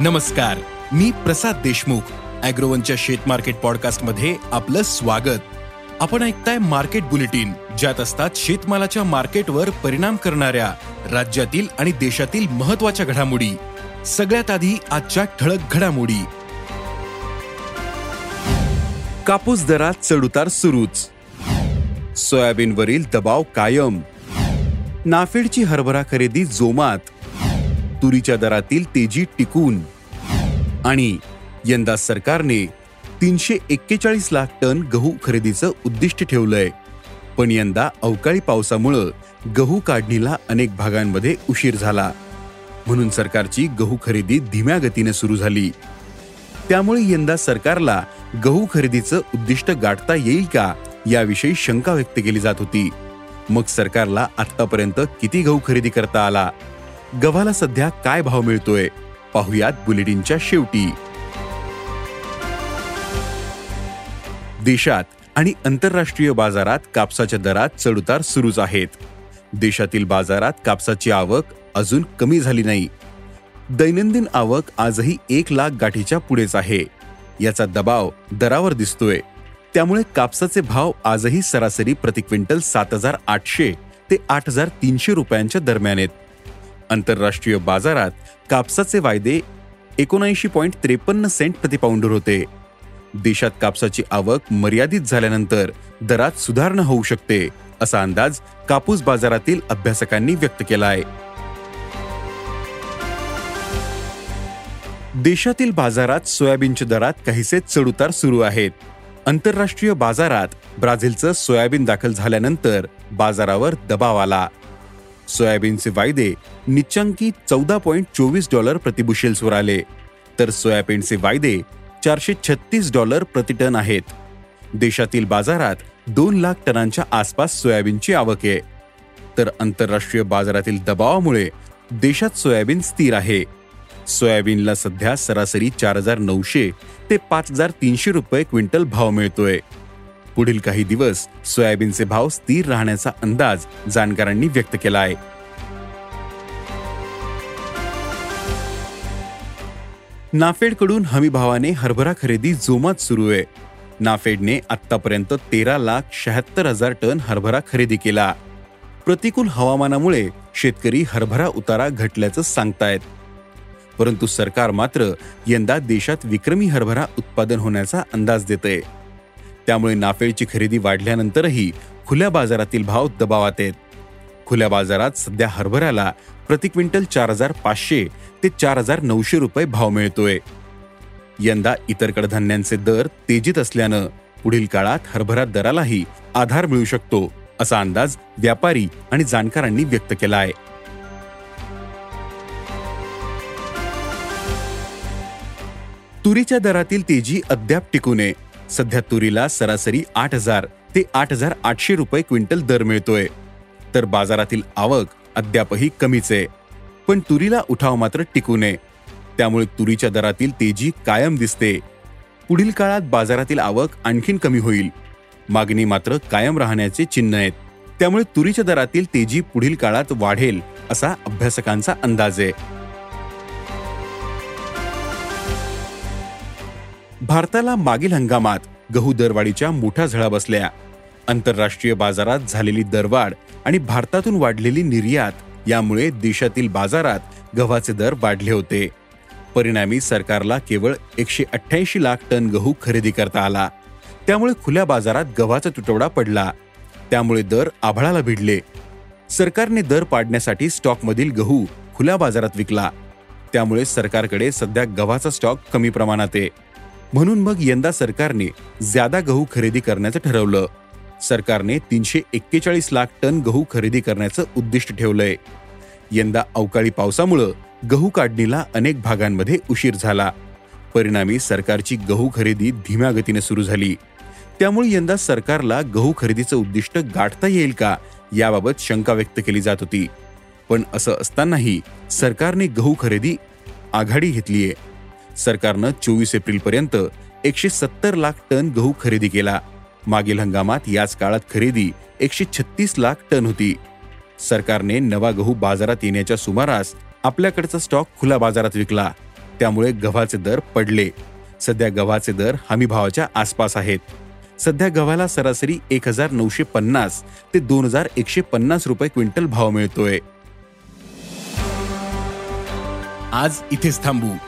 नमस्कार मी प्रसाद देशमुख अॅग्रोवनच्या शेत मार्केट पॉडकास्टमध्ये आपलं स्वागत. आपण ऐकताय मार्केट बुलेटिन ज्यात असतात शेतमालाच्या मार्केटवर परिणाम करणाऱ्या राज्यातील आणि देशातील महत्त्वाच्या घडामोडी. सगळ्यात आधी आजच्या ठळक घडामोडी. कापूस दरात चढउतार सुरूच. सोयाबीनवरील दबाव कायम. नाफेडची हरभरा खरेदी जोमात. तुरीच्या दरातील तेजी टिकून. आणि यंदा सरकारने तीनशे एक्केचाळीस लाख टन गहू खरेदीचं उद्दिष्ट ठेवलंय. पण यंदा अवकाळी पावसामुळं गहू काढणीला अनेक भागांमध्ये उशीर झाला. म्हणून सरकारची गहू खरेदी धीम्या गतीने सुरू झाली. त्यामुळे यंदा सरकारला गहू खरेदीचं उद्दिष्ट गाठता येईल का याविषयी शंका व्यक्त केली जात होती. मग सरकारला आतापर्यंत किती गहू खरेदी करता आला? गव्हाला सध्या काय भाव मिळतोय? पाहुयात बुलेटिनच्या शेवटी. देशात आणि आंतरराष्ट्रीय बाजारात कापसाच्या दरात चढउतार सुरूच आहेत. देशातील बाजारात कापसाची आवक अजून कमी झाली नाही. दैनंदिन आवक आजही एक लाख गाठीच्या पुढेच आहे. याचा दबाव दरावर दिसतोय. त्यामुळे कापसाचे भाव आजही सरासरी प्रति क्विंटल सात हजार आठशे ते आठ हजार तीनशे रुपयांच्या दरम्यान आहेत. आंतरराष्ट्रीय बाजारात कापसाचे वायदे एकोणऐंशी पॉईंट त्रेपन्न सेंट प्रतिपाऊंडर होते. देशात कापसाची आवक मर्यादित झाल्यानंतर दरात सुधारणा होऊ शकते असा अंदाज कापूस बाजारातील अभ्यासकांनी व्यक्त केला आहे देशातील बाजारात सोयाबीनच्या दरात काहीसे चढउतार सुरू आहेत. आंतरराष्ट्रीय बाजारात ब्राझीलचं सोयाबीन दाखल झाल्यानंतर बाजारावर दबाव आला. सोयाबीनचे वायदे निच्चांकी चौदा पॉईंट चोवीस डॉलर प्रतिबुशेल्सवर आले. तर सोयाबीनचे वायदे चारशे छत्तीस डॉलर प्रतिटन आहेत. देशातील बाजारात दोन लाख टनांच्या आसपास सोयाबीनची आवक आहे. तर आंतरराष्ट्रीय बाजारातील दबावामुळे देशात सोयाबीन स्थिर आहे. सोयाबीनला सध्या सरासरी चार हजार नऊशे ते पाच हजार तीनशे रुपये क्विंटल भाव मिळतोय. पुढील काही दिवस सोयाबीनचे भाव स्थिर राहण्याचा अंदाज जाणकारांनी व्यक्त केला आहे. नाफेडकडून हमीभावाने हरभरा खरेदी जोमात सुरू आहे. नाफेडने आतापर्यंत तेरा लाख शहात्तर हजार टन हरभरा खरेदी केला. प्रतिकूल हवामानामुळे शेतकरी हरभरा उतारा घटल्याचं सांगतायत. परंतु सरकार मात्र यंदा देशात विक्रमी हरभरा उत्पादन होण्याचा अंदाज देतय. त्यामुळे नाफेडची खरेदी वाढल्यानंतरही खुल्या बाजारातील भाव दबावात आहेत. खुल्या बाजारात सध्या हरभऱ्याला प्रति क्विंटल चार हजार पाचशे ते चार हजार नऊशे रुपये भाव मिळतोय. यंदा इतर कडधान्यांचे दर तेजीत असल्यानं पुढील काळात हरभरा दरालाही आधार मिळू शकतो असा अंदाज व्यापारी आणि जाणकारांनी व्यक्त केला आहे तुरीच्या दरातील तेजी अद्याप टिकू नये सध्या तुरीला सरासरी आठ हजार ते आठ हजार आठशे रुपये क्विंटल दर मिळतोय. तर बाजारातील आवक अद्यापही कमीच आहे. पण तुरीला उठाव मात्र टिकू नये. त्यामुळे तुरीच्या दरातील तेजी कायम दिसते. पुढील काळात बाजारातील आवक आणखीन कमी होईल. मागणी मात्र कायम राहण्याचे चिन्ह आहेत. त्यामुळे तुरीच्या दरातील तेजी पुढील काळात वाढेल असा अभ्यासकांचा अंदाज आहे. भारताला मागील हंगामात गहू दरवाढीच्या मोठ्या झळा बसल्या. आंतरराष्ट्रीय बाजारात झालेली दरवाढ आणि भारतातून वाढलेली निर्यात यामुळे देशातील बाजारात गव्हाचे दर वाढले होते. परिणामी सरकारला केवळ एकशे अठ्ठ्याऐंशी लाख टन गहू खरेदी करता आला. त्यामुळे खुल्या बाजारात गव्हाचा तुटवडा पडला. त्यामुळे दर आभाळाला भिडले. सरकारने दर पाडण्यासाठी स्टॉकमधील गहू खुल्या बाजारात विकला. त्यामुळे सरकारकडे सध्या गव्हाचा स्टॉक कमी प्रमाणात आहे. म्हणून मग यंदा सरकारने ज्यादा गहू खरेदी करण्याचं ठरवलं. सरकारने तीनशे एक्केचाळीस लाख टन गहू खरेदी करण्याचं उद्दिष्ट ठेवलंय. यंदा अवकाळी पावसामुळं गहू काढणीला अनेक भागांमध्ये उशीर झाला. परिणामी सरकारची गहू खरेदी धीम्या गतीने सुरू झाली. त्यामुळे यंदा सरकारला गहू खरेदीचं उद्दिष्ट गाठता येईल का याबाबत शंका व्यक्त केली जात होती. पण असं असतानाही सरकारने गहू खरेदी आघाडी घेतलीये. सरकारनं चोवीस एप्रिल पर्यंत एकशे सत्तर लाख टन गहू खरेदी केला. मागील हंगामात याच काळात खरेदी एकशे छत्तीस लाख टन होती. सरकारने नवा गहू बाजारात येण्याच्या सुमारास आपल्याकडचा स्टॉक खुला बाजारात विकला. त्यामुळे गव्हाचे दर पडले. सध्या गव्हाचे दर हमी भावाच्या आसपास आहेत. सध्या गव्हाला सरासरी एक हजार नऊशे पन्नास ते दोन हजार एकशे पन्नास रुपये क्विंटल भाव मिळतोय. आज इथेच थांबू.